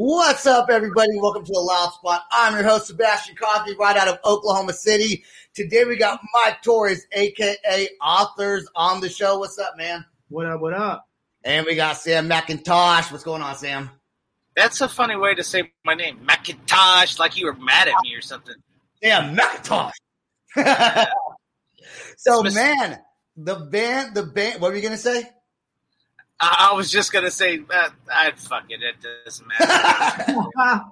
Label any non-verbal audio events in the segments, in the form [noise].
What's up, everybody? Welcome to the Loud Spot. I'm your host, Sebastian Coffee, right out of Oklahoma City. Today we got Mike Torres, aka ATHRS, on the show. What's up, man? What up? What up? And we got Sam McIntosh. What's going on, Sam? That's a funny way to say my name, McIntosh, like you were mad at me or something. Yeah, McIntosh. [laughs] so, man, the band, the band. What were you gonna say? I, I was just gonna say, uh, I fuck it, it doesn't matter. [laughs]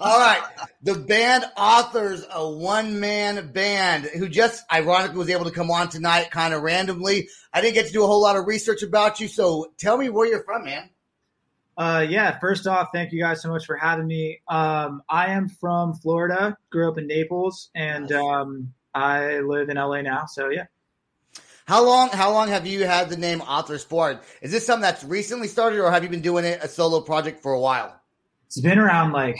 All right. The band ATHRS a one man band who just ironically was able to come on tonight kind of randomly. I didn't get to do a whole lot of research about you, so tell me where you're from, man. Uh, yeah. First off, thank you guys so much for having me. Um, I am from Florida. Grew up in Naples, and um, I live in LA now. So yeah. How long how long have you had the name ATHRS for? Is this something that's recently started or have you been doing it a solo project for a while? It's been around like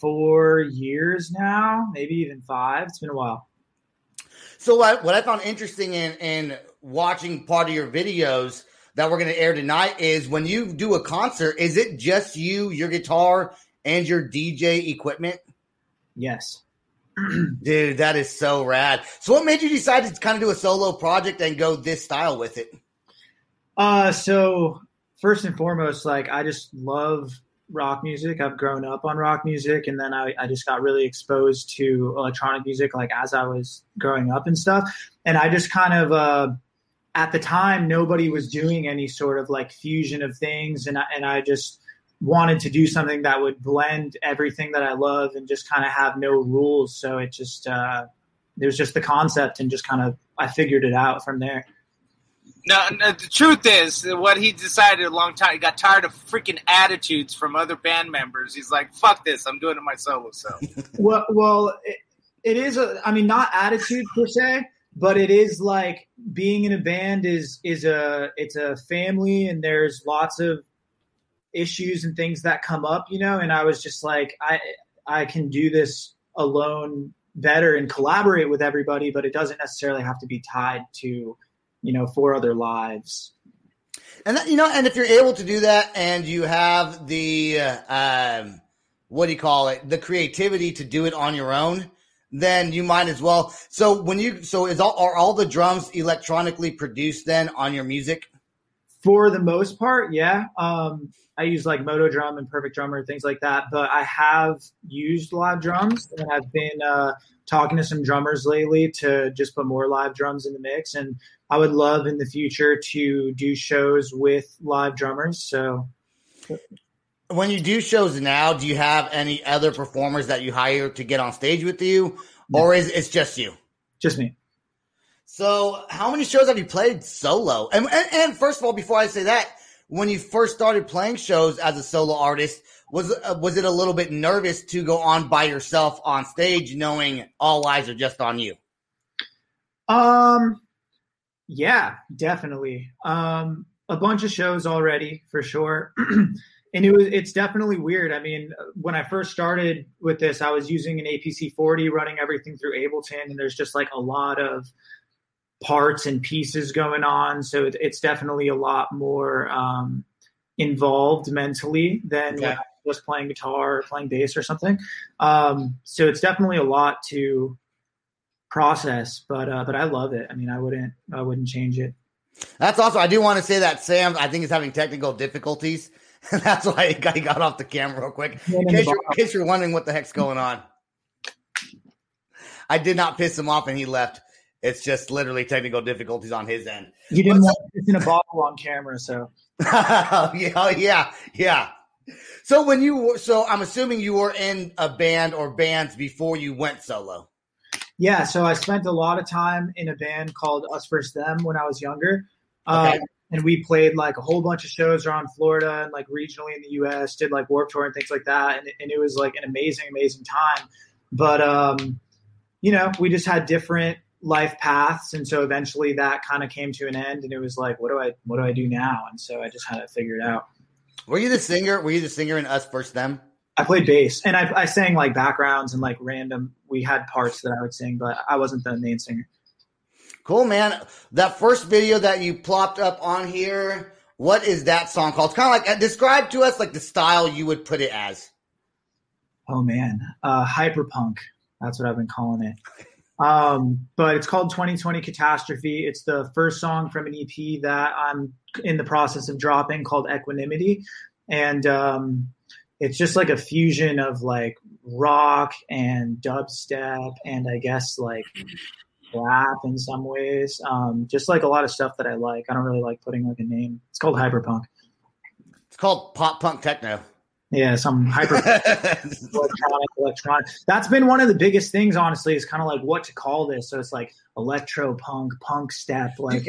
four years now, maybe even five. It's been a while. So what, what I found interesting in, in watching part of your videos that we're going to air tonight is when you do a concert, is it just you, your guitar, and your DJ equipment? Yes. [clears throat] Dude, that is so rad. So what made you decide to kind of do a solo project and go this style with it? Uh, so first and foremost, like I just love rock music. I've grown up on rock music, and then I, I just got really exposed to electronic music, like as I was growing up and stuff. And I just kind of, uh, at the time, nobody was doing any sort of like fusion of things, and I, and I just wanted to do something that would blend everything that I love and just kind of have no rules. So it just uh, it was just the concept, and just kind of I figured it out from there. no, no, the truth is, what he decided a long time, he got tired of freaking attitudes from other band members. He's like, fuck this, I'm doing it my solo self. [laughs] Well, well, it, it is. A, I mean, not attitude per se, but it is like being in a band is is a it's a family, and there's lots of issues and things that come up, you know. And I was just like, I I can do this alone better and collaborate with everybody, but it doesn't necessarily have to be tied to you know four other lives. And that, you know, and if you're able to do that, and you have the uh, um, what do you call it, the creativity to do it on your own, then you might as well. So when you, so is all are all the drums electronically produced then on your music? For the most part, yeah. Um, I use like Moto Drum and Perfect Drummer, things like that. But I have used live drums and I've been uh, talking to some drummers lately to just put more live drums in the mix. And I would love in the future to do shows with live drummers. So When you do shows now, do you have any other performers that you hire to get on stage with you, or is it's just you? just me. So, how many shows have you played solo? And, and, and first of all, before I say that, when you first started playing shows as a solo artist, was uh, was it a little bit nervous to go on by yourself on stage, knowing all eyes are just on you? Um, yeah, definitely. Um, a bunch of shows already for sure. [clears throat] and it was it's definitely weird. I mean, when I first started with this, I was using an APC 40, running everything through Ableton, and there's just like a lot of parts and pieces going on. So it, it's definitely a lot more um, involved mentally than Yeah. when I was playing guitar or playing bass or something. Um, so it's definitely a lot to process, but uh, but I love it. I mean, I wouldn't I wouldn't change it. That's also. I do want to say that Sam, I think, is having technical difficulties. [laughs] That's why he got, he got off the camera real quick. In case, you're, in case you're wondering what the heck's going on, I did not piss him off, and he left. It's just literally technical difficulties on his end. You didn't What's want it's in a bottle on camera, so [laughs] yeah, yeah, yeah. So when you were, so I'm assuming you were in a band or bands before you went solo. yeah. So I spent a lot of time in a band called Us First Them when I was younger. Okay. Um, and we played like a whole bunch of shows around Florida and like regionally in the U.S. Did like Warped Tour and things like that, and, and it was like an amazing, amazing time. But um, you know, we just had different life paths, and so eventually that kind of came to an end, and it was like, what do I, what do I do now? And so I just had to figure it out. Were you the singer? Were you the singer in Us First Them? I played bass, and I, I sang like backgrounds and like random. We had parts that I would sing, but I wasn't the main singer. Cool, man. That first video that you plopped up on here, what is that song called? It's kind of like uh, describe to us like the style you would put it as. Oh man, uh, hyperpunk. That's what I've been calling it. [laughs] Um, but it's called 2020 Catastrophe. It's the first song from an EP that I'm in the process of dropping called Equanimity, and um, it's just like a fusion of like rock and dubstep and I guess like rap in some ways. Um, just like a lot of stuff that I like. I don't really like putting like a name. It's called hyperpunk. It's called pop punk techno. Yeah, some hyper [laughs] electronic, electronic. That's been one of the biggest things, honestly, is kind of like what to call this. So it's like electro punk, punk step, like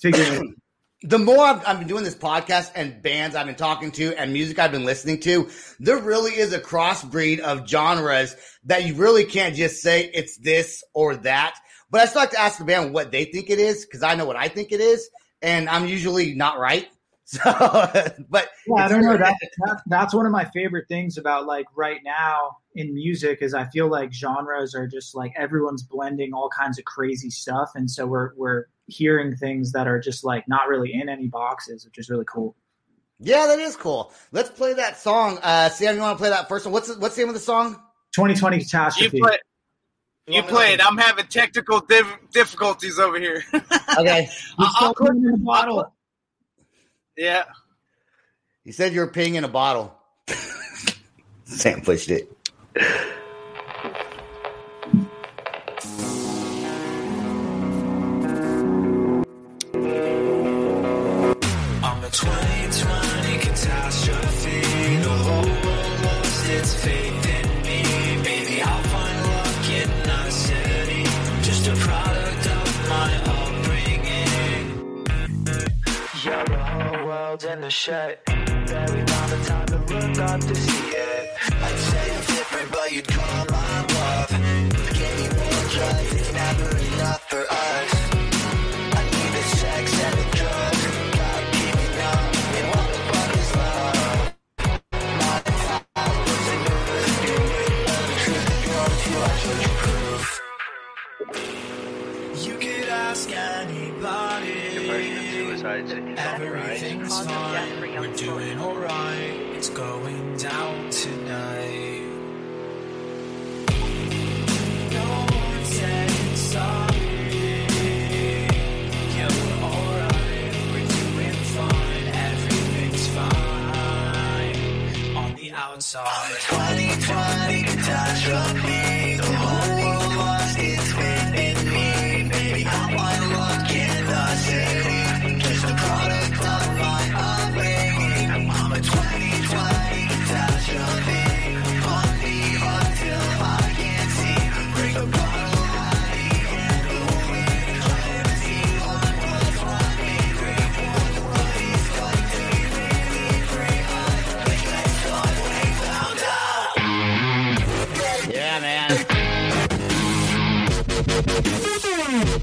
figuring. [clears throat] the more I've, I've been doing this podcast and bands I've been talking to and music I've been listening to, there really is a crossbreed of genres that you really can't just say it's this or that. But I still like to ask the band what they think it is because I know what I think it is, and I'm usually not right. [laughs] So, but Yeah, I don't know. That, that that's one of my favorite things about like right now in music is I feel like genres are just like everyone's blending all kinds of crazy stuff, and so we're we're hearing things that are just like not really in any boxes, which is really cool. yeah, that is cool. Let's play that song. Uh, Sam, you want to play that first one? What's the, what's the name of the song? 2020 You catastrophe. play. You played. I'm having technical diff- difficulties over here. [laughs] Okay, You're I'll- still putting it in a bottle. Yeah. He said you're peeing in a bottle. [laughs] Sam pushed it. World's in the shit. Barely found the time to look up to see it. I'd say I'm different, but you'd call my bluff. Give me more drugs, it's never enough for us. You could ask anybody. Everything's fine. We're doing alright. It's going down tonight. No one said sorry. Yeah, we're alright. We're doing fine. Everything's fine on the outside. 2020 catastrophe.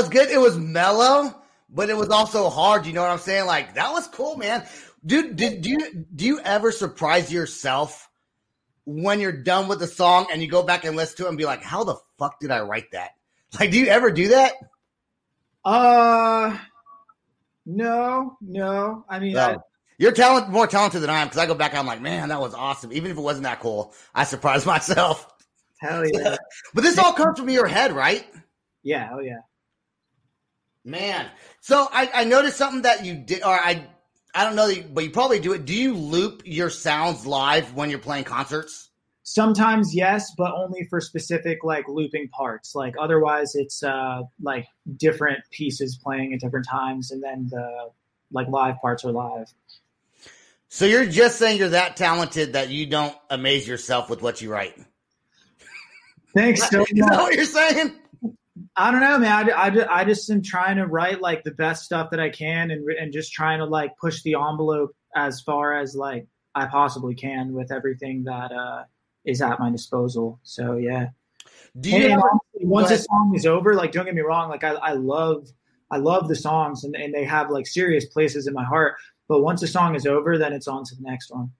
was good. It was mellow, but it was also hard. You know what I'm saying? Like that was cool, man. Dude, did do you do you ever surprise yourself when you're done with the song and you go back and listen to it and be like, "How the fuck did I write that?" Like, do you ever do that? Uh, no, no. I mean, I, You're talent more talented than I am because I go back and I'm like, man, that was awesome. Even if it wasn't that cool, I surprised [laughs] myself. hell yeah, [laughs] But this all comes from your head, right? yeah, oh yeah. Man, so I, I noticed something that you did, or I I don't know, you- but you probably do it. Do you loop your sounds live when you're playing concerts? Sometimes yes, but only for specific like looping parts. Like otherwise, it's uh like different pieces playing at different times, and then the like live parts are live. So you're just saying you're that talented that you don't amaze yourself with what you write. Thanks so Is that what you're saying? I don't know, man. I, I, I just am trying to write like the best stuff that I can, and and just trying to like push the envelope as far as like I possibly can with everything that uh is at my disposal. So yeah. Do you ever, honestly, once a song is over, like don't get me wrong, like I, I love I love the songs and, and they have like serious places in my heart. But once a song is over, then it's on to the next one.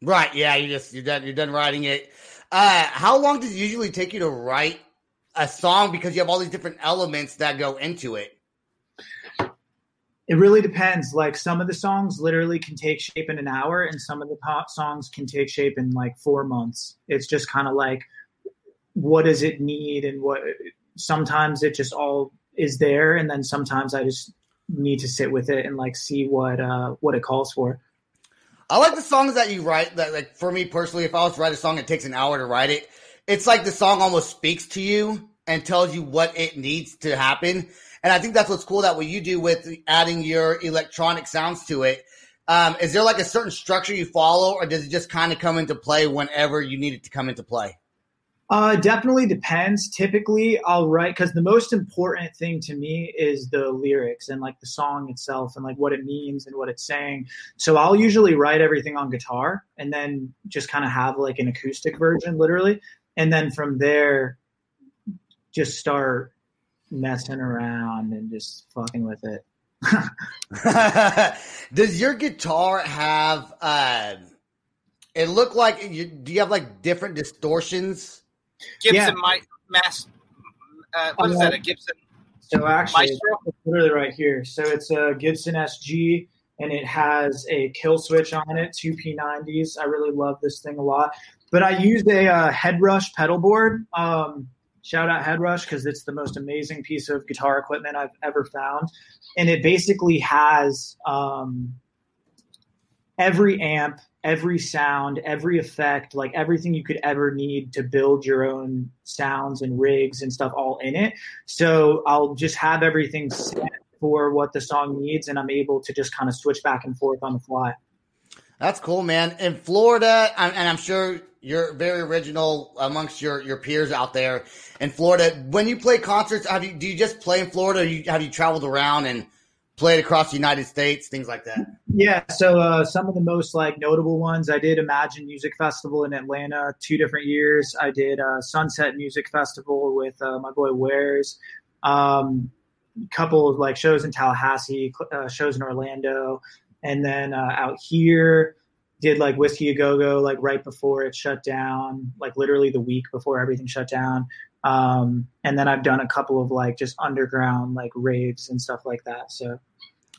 right? Yeah, you just you're done. You're done writing it. Uh, how long does it usually take you to write a song? Because you have all these different elements that go into it. It really depends. Like some of the songs literally can take shape in an hour, and some of the pop songs can take shape in like four months. It's just kind of like what does it need, and what. Sometimes it just all is there, and then sometimes I just need to sit with it and like see what uh what it calls for. I like the songs that you write. That like for me personally, if I was to write a song, it takes an hour to write it. It's like the song almost speaks to you and tells you what it needs to happen. And I think that's what's cool that what you do with adding your electronic sounds to it. Um, is there like a certain structure you follow, or does it just kind of come into play whenever you need it to come into play? Uh, definitely depends. Typically, I'll write because the most important thing to me is the lyrics and like the song itself and like what it means and what it's saying. So I'll usually write everything on guitar and then just kind of have like an acoustic version, literally, and then from there, just start messing around and just fucking with it. [laughs] does your guitar have? Um, it look like you, do you have like different distortions? Gibson Yeah. might mass. Uh, what is Uh, that? A Gibson So actually, Maestro? it's literally right here. So it's a Gibson SG, and it has a kill switch on it, two P90s. I really love this thing a lot. But I used a uh, Headrush pedal board. Um, shout out Headrush because it's the most amazing piece of guitar equipment I've ever found, and it basically has um, every amp, every sound, every effect, like everything you could ever need to build your own sounds and rigs and stuff all in it. So I'll just have everything set for what the song needs, and I'm able to just kind of switch back and forth on the fly. That's cool, man. In Florida, and and I'm sure you're very original amongst your, your peers out there in Florida. When you play concerts, have you do you just play in Florida? Or you, have you traveled around and played across the United States, things like that. Yeah, so uh, some of the most like notable ones, I did Imagine Music Festival in Atlanta two different years. I did uh, Sunset Music Festival with uh, my boy Wares. Um, couple of like shows in Tallahassee, uh, shows in Orlando, and then uh, out here did like Whiskey a Go Go like right before it shut down, like literally the week before everything shut down. Um, and then I've done a couple of like just underground like raves and stuff like that. So,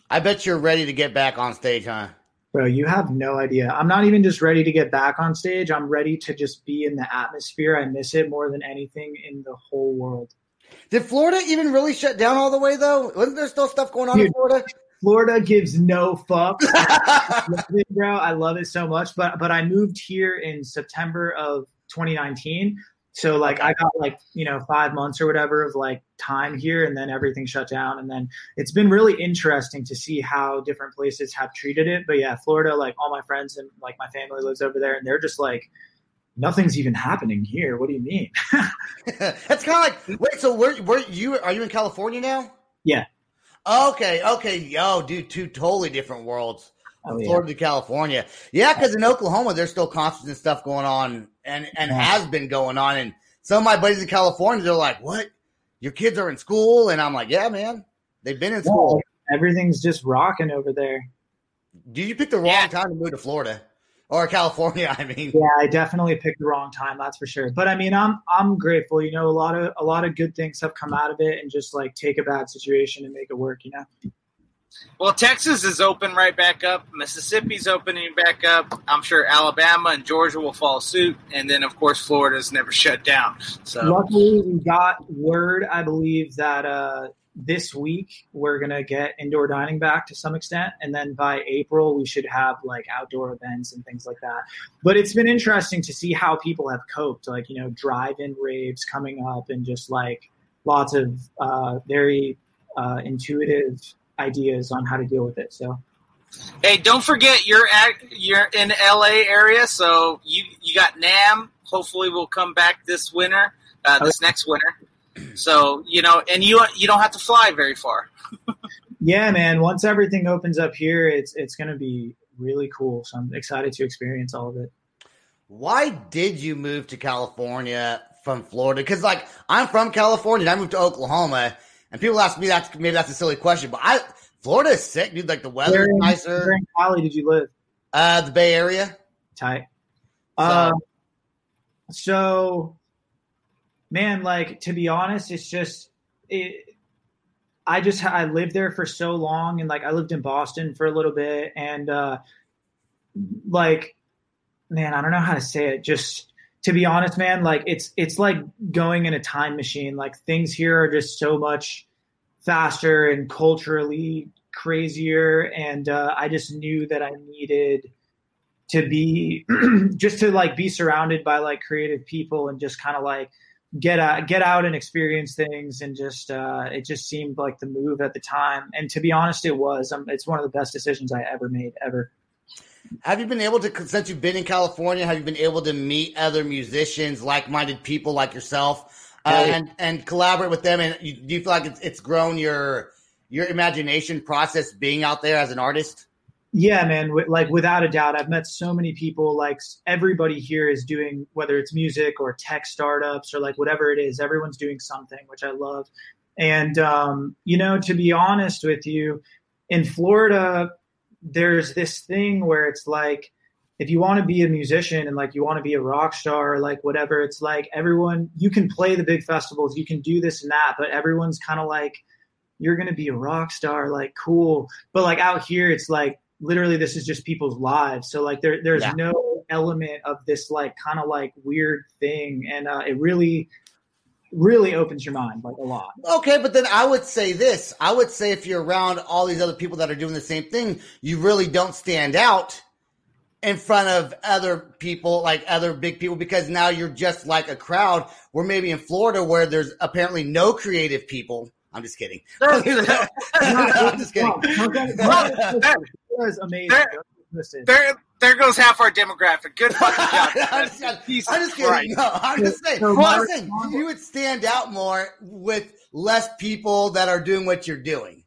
I bet you're ready to get back on stage, huh? bro, you have no idea. I'm not even just ready to get back on stage. I'm ready to just be in the atmosphere. I miss it more than anything in the whole world. Did Florida even really shut down all the way though? Wasn't there still stuff going on in Florida? Florida gives no fucks, [laughs] I love it, bro. I love it so much. But but I moved here in September of 2019, so like I got like you know five months or whatever of like time here, and then everything shut down, and then it's been really interesting to see how different places have treated it. But yeah, Florida, like all my friends and like my family lives over there, and they're just like. Nothing's even happening here. What do you mean? [laughs] That's kind of like wait. So where where you are you in California now? Yeah. Okay. Okay. Yo, dude, two totally different worlds. Oh, yeah. Florida to California. Yeah, because in Oklahoma there's still concerts and stuff going on, and and Yeah. has been going on. And some of my buddies in California, they're like, "What? Your kids are in school?" And I'm like, "Yeah, man, they've been in school." Everything's just rocking over there. Did you pick the wrong Yeah. time to move to Florida or California? [laughs] I mean, Yeah, I definitely picked the wrong time, that's for sure. But I mean, I'm I'm grateful. You know, a lot of a lot of good things have come out of it, and just like take a bad situation and make it work. You know. Well, Texas is open right back up. Mississippi's opening back up. I'm sure Alabama and Georgia will follow suit, and then of course Florida's never [laughs] shut down. So Luckily, we got word. I believe that uh, this week we're gonna get indoor dining back to some extent, and then by April we should have like outdoor events and things like that. But it's been interesting to see how people have coped. Like you know, drive-in raves coming up, and just like lots of uh, very uh, intuitive ideas on how to deal with it. So. hey, don't forget you're at you're in LA area, so you you got Nam. Hopefully, we'll come back this winter, uh, this next winter. So you know, and you you don't have to fly very far. [laughs] Yeah, man. Once everything opens up here, it's it's going to be really cool. So I'm excited to experience all of it. why did you move to California from Florida? Because like I'm from California, and I moved to Oklahoma, and people ask me that maybe that's a silly question, but I Florida is sick, dude. Like the Where weather's in, nicer. where in Cali did you live? Uh, the Bay Area. Tight. Uh, so, man, like to be honest, it's just it. I just I lived there for so long, and like I lived in Boston for a little bit, and uh, like, man, I don't know how to say it. Just to be honest, man, like it's it's like going in a time machine. Like things here are just so much faster and culturally crazier, and uh, I just knew that I needed to be [clears throat] just to like be surrounded by like creative people and just kind of like get out get out and experience things and just uh it just seemed like the move at the time and to be honest it was um, it's one of the best decisions i ever made ever Have you been able to, since you've been in California, have you been able to meet other musicians, like-minded people like yourself, uh, and and collaborate with them? And you, do you feel like it's, it's grown your your imagination process being out there as an artist? Yeah, man. W- like without a doubt, I've met so many people. Like everybody here is doing, whether it's music or tech startups or like whatever it is, everyone's doing something, which I love. And um, you know, to be honest with you, in Florida, there's this thing where it's like, if you want to be a musician and like you want to be a rock star or like whatever, it's like everyone you can play the big festivals, you can do this and that, but everyone's kind of like, you're gonna be a rock star, like cool. But like out here, it's like literally this is just people's lives so like there there's Yeah. no element of this like kind of like weird thing and uh it really really opens your mind like a lot Okay, but then I would say this. I would say if you're around all these other people that are doing the same thing, you really don't stand out in front of other people, like other big people, because now you're just like a crowd. We're maybe in Florida, where there's apparently no creative people. I'm just kidding. [laughs] [laughs] I'm just kidding. Was amazing There- Listen, There, there goes half our demographic. Good [laughs] fucking job. I'm just, Jesus I'm just kidding. Christ. No, I'm just saying. So Well, I'm Mark- saying you would stand out more with less people that are doing what you're doing.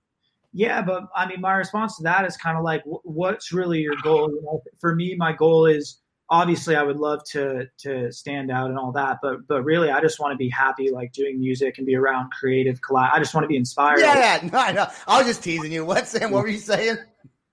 Yeah, but I mean, my response to that is kind of like, what's really your goal? You know, for me, my goal is obviously I would love to to stand out and all that, but but really, I just want to be happy, like doing music and be around creative collab. I just want to be inspired. Yeah, yeah. No, I know. I was just teasing you. What, Sam? What were you saying?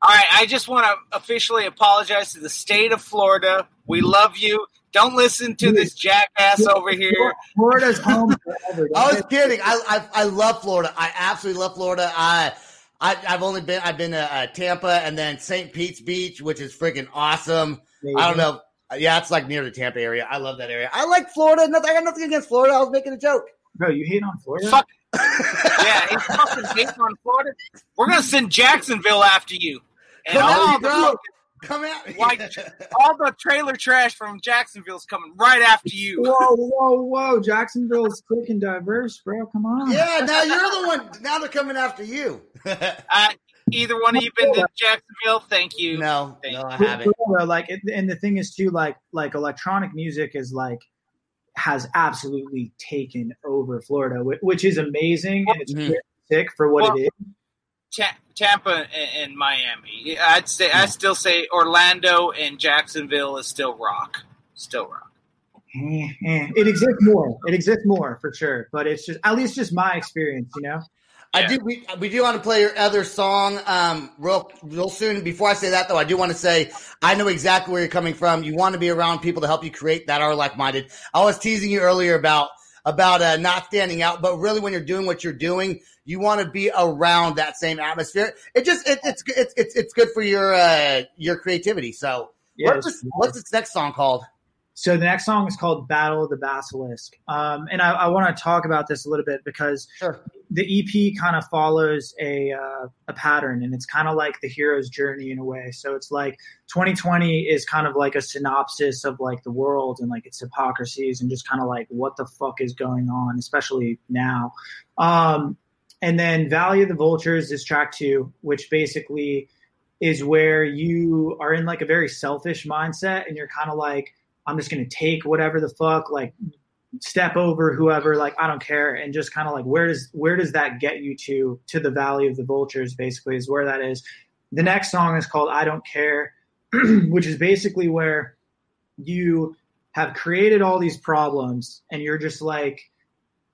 All right, I just want to officially apologize to the state of Florida. We love you. Don't listen to this jackass over here. Florida's home [laughs] forever. I was kidding. I, I I love Florida. I absolutely love Florida. I. I, I've only been I've been to uh, Tampa and then St. Pete's Beach, which is freaking awesome. I don't know. Yeah, it's like near the Tampa area. I love that area. I like Florida. Nothing. I got nothing against Florida. I was making a joke. No, you hate on Florida? Fuck. [laughs] yeah, he's fucking hating on Florida. We're gonna send Jacksonville after you, and Come all at me, the bro. Come at me. [laughs] Like, all the trailer trash from Jacksonville's coming right after you. Whoa, whoa, whoa! Jacksonville's quick and diverse, bro. Come on. yeah, now you're the one. Now they're coming after you. [laughs] Uh, either one of you been to Jacksonville? Thank you. no, Thank no, I haven't. Like, and the thing is too, like, like electronic music is like has absolutely taken over Florida, which is amazing and it's Mhm. sick for what Well, it is. Ta- Tampa and, and Miami. I'd say I still say Orlando and Jacksonville is still rock. Still rock. Eh. It exists more. It exists more for sure, but it's just at least just my experience, you know. I do. We, we do want to play your other song um, real real soon. Before I say that, though, I do want to say I know exactly where you're coming from. You want to be around people to help you create that are like minded. I was teasing you earlier about about uh, not standing out, but really when you're doing what you're doing, you want to be around that same atmosphere. It just it, it's it's it's it's good for your uh, your creativity. So Yeah, what's this, what's this next song called? So the next song is called "Battle of the Basilisk," um, and I, I want to talk about this a little bit because Sure. the EP kind of follows a uh, a pattern, and it's kind of like the hero's journey in a way. So it's like 2020 is kind of like a synopsis of like the world and like its hypocrisies and just kind of like what the fuck is going on, especially now. Um, and then Valley of the Vultures is track two, which basically is where you are in like a very selfish mindset, and you're kind of like, I'm just gonna take whatever the fuck like step over whoever like i don't care and just kind of like where does where does that get you to to the valley of the vultures basically is where that is. The next song is called i don't care [clears throat] which is basically where you have created all these problems and you're just like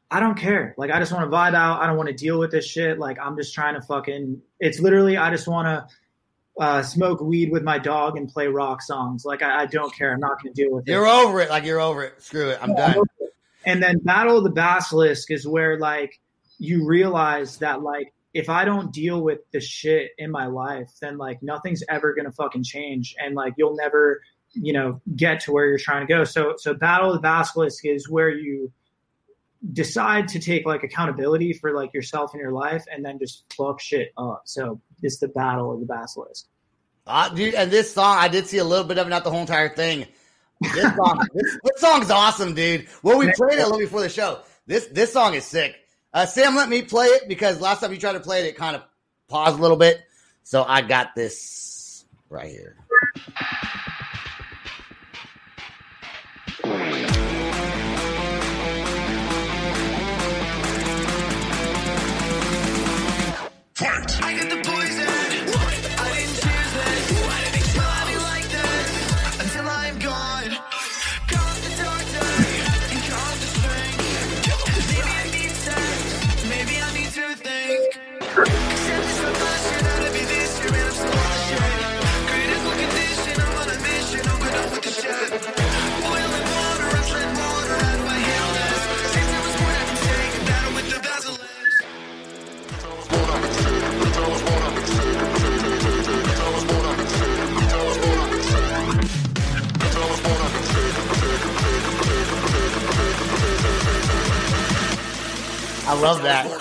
i don't care. Like i just want to vibe out. I don't want to deal with this shit. Like i'm just trying to fucking it's literally i just want to uh, smoke weed with my dog and play rock songs like i, I don't care i'm not going to deal with it You're over it. Like you're over it. Screw it. I'm done. and then Battle of the Basilisk is where like you realize that like if I don't deal with the shit in my life, then like nothing's ever gonna fucking change, and like you'll never, you know, get to where you're trying to go. So so Battle of the Basilisk is where you decide to take like accountability for like yourself and your life, and then just fuck shit up. So it's the Battle of the Basilisk. Uh, dude, and this song, I did see a little bit of it, not the whole entire thing. This song, [laughs] this, this song's awesome, dude. Well, we played it a little before the show. This this song is sick. Uh, Sam, let me play it because last time you tried to play it, it kind of paused a little bit. So I got this right here. Love that.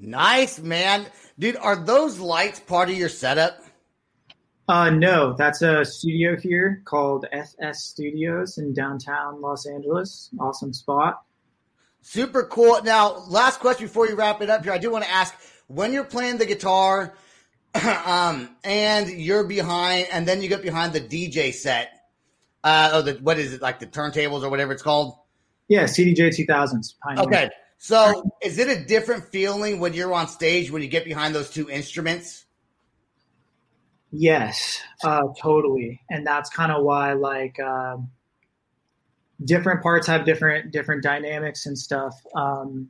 Nice, man. Dude, are those lights part of your setup? Uh, no, that's a studio here called FS Studios in downtown Los Angeles. Awesome spot. Super cool. Now, last question before you wrap it up here. I do want to ask when you're playing the guitar [clears throat] um, and you're behind, and then you get behind the DJ set, uh, or the, what is it, like the turntables or whatever it's called? Yeah, CDJ 2000s. Pioneer. Okay. So is it a different feeling when you're on stage when you get behind those two instruments? Yes, uh, totally. And that's kind of why, like, um different parts have different different dynamics and stuff. Um,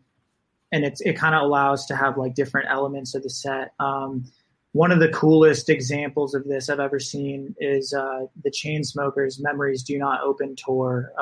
and it's it kind of allows to have like different elements of the set. Um, one of the coolest examples of this I've ever seen is uh, the Chainsmokers "Memories Do Not Open" tour.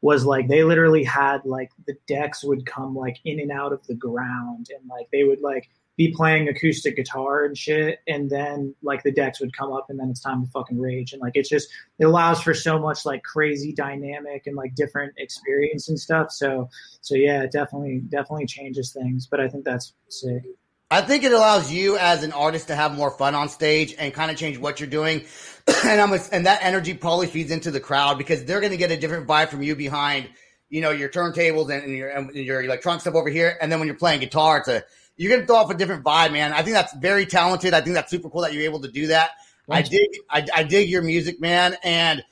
Was like they literally had like the decks would come like in and out of the ground, and like they would like be playing acoustic guitar and shit, and then like the decks would come up, and then it's time to fucking rage, and like it's just it allows for so much like crazy dynamic and like different experience and stuff. So so yeah, it definitely definitely changes things, but I think that's sick. I think it allows you as an artist to have more fun on stage and kind of change what you're doing. [clears throat] and I'm a, and that energy probably feeds into the crowd because they're going to get a different vibe from you behind, you know, your turntables and, and your and your electronic stuff over here. And then when you're playing guitar, it's a you're going to throw off a different vibe, man. I think that's very talented. I think that's super cool that you're able to do that. I dig I, I dig your music, man. And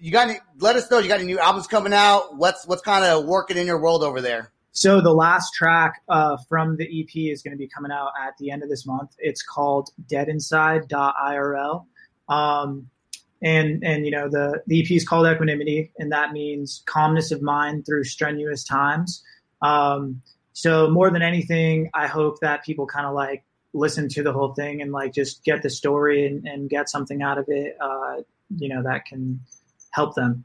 you got any, let us know you got any new albums coming out. What's what's kind of working in your world over there? So the last track uh, from the EP is going to be coming out at the end of this month. It's called Dead deadinside.irl. Um, and and you know the, the EP is called Equanimity, and that means calmness of mind through strenuous times. Um, so more than anything, I hope that people kind of like listen to the whole thing and like just get the story and, and get something out of it. Uh, you know that can help them.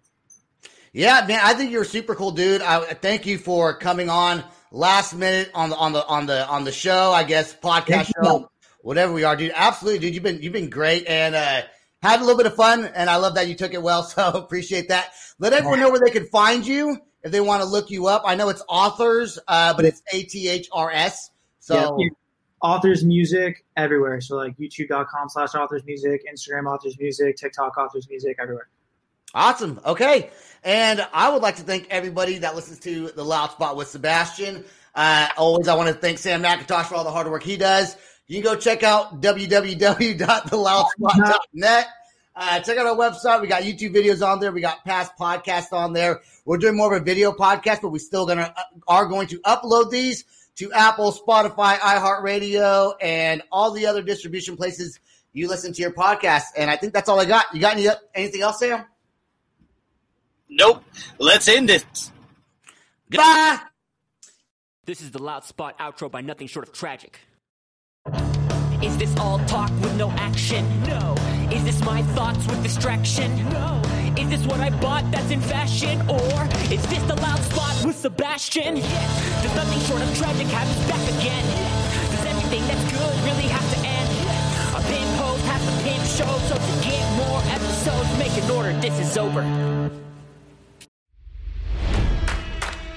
Yeah, man, I think you're a super cool dude. I thank you for coming on last minute on the on the on the on the show. I guess podcast show, whatever we are, dude. Absolutely, dude. You've been you've been great and uh, had a little bit of fun, and I love that you took it well. [laughs] So appreciate that. Let everyone know where they can find you if they want to look you up. I know it's authors, uh, but it's A T H R S. So Yeah. authors music everywhere. So like youtube.com slash authors music, Instagram authors music, TikTok authors music everywhere. Awesome. Okay. And I would like to thank everybody that listens to the Loud Spot with Sebastian. Uh, always, I want to thank Sam McIntosh for all the hard work he does. You can go check out www.theloudspot.net. Uh, check out our website. We got YouTube videos on there. We got past podcasts on there. We're doing more of a video podcast, but we still gonna are going to upload these to Apple, Spotify, iHeartRadio, and all the other distribution places you listen to your podcast. And I think that's all I got. You got any anything else, Sam? Nope. Let's end it. Bye. This is the Loud Spot outro by nothing short of tragic. Is this all talk with no action? No. Is this my thoughts with distraction? No. Is this what I bought that's in fashion? Or is this the Loud Spot with Sebastian? Yes. Does nothing short of tragic have us back again? Yes. Does everything that's good really have to end? Yes. A pin post has to pimp show, so to get more episodes, make an order. This is over.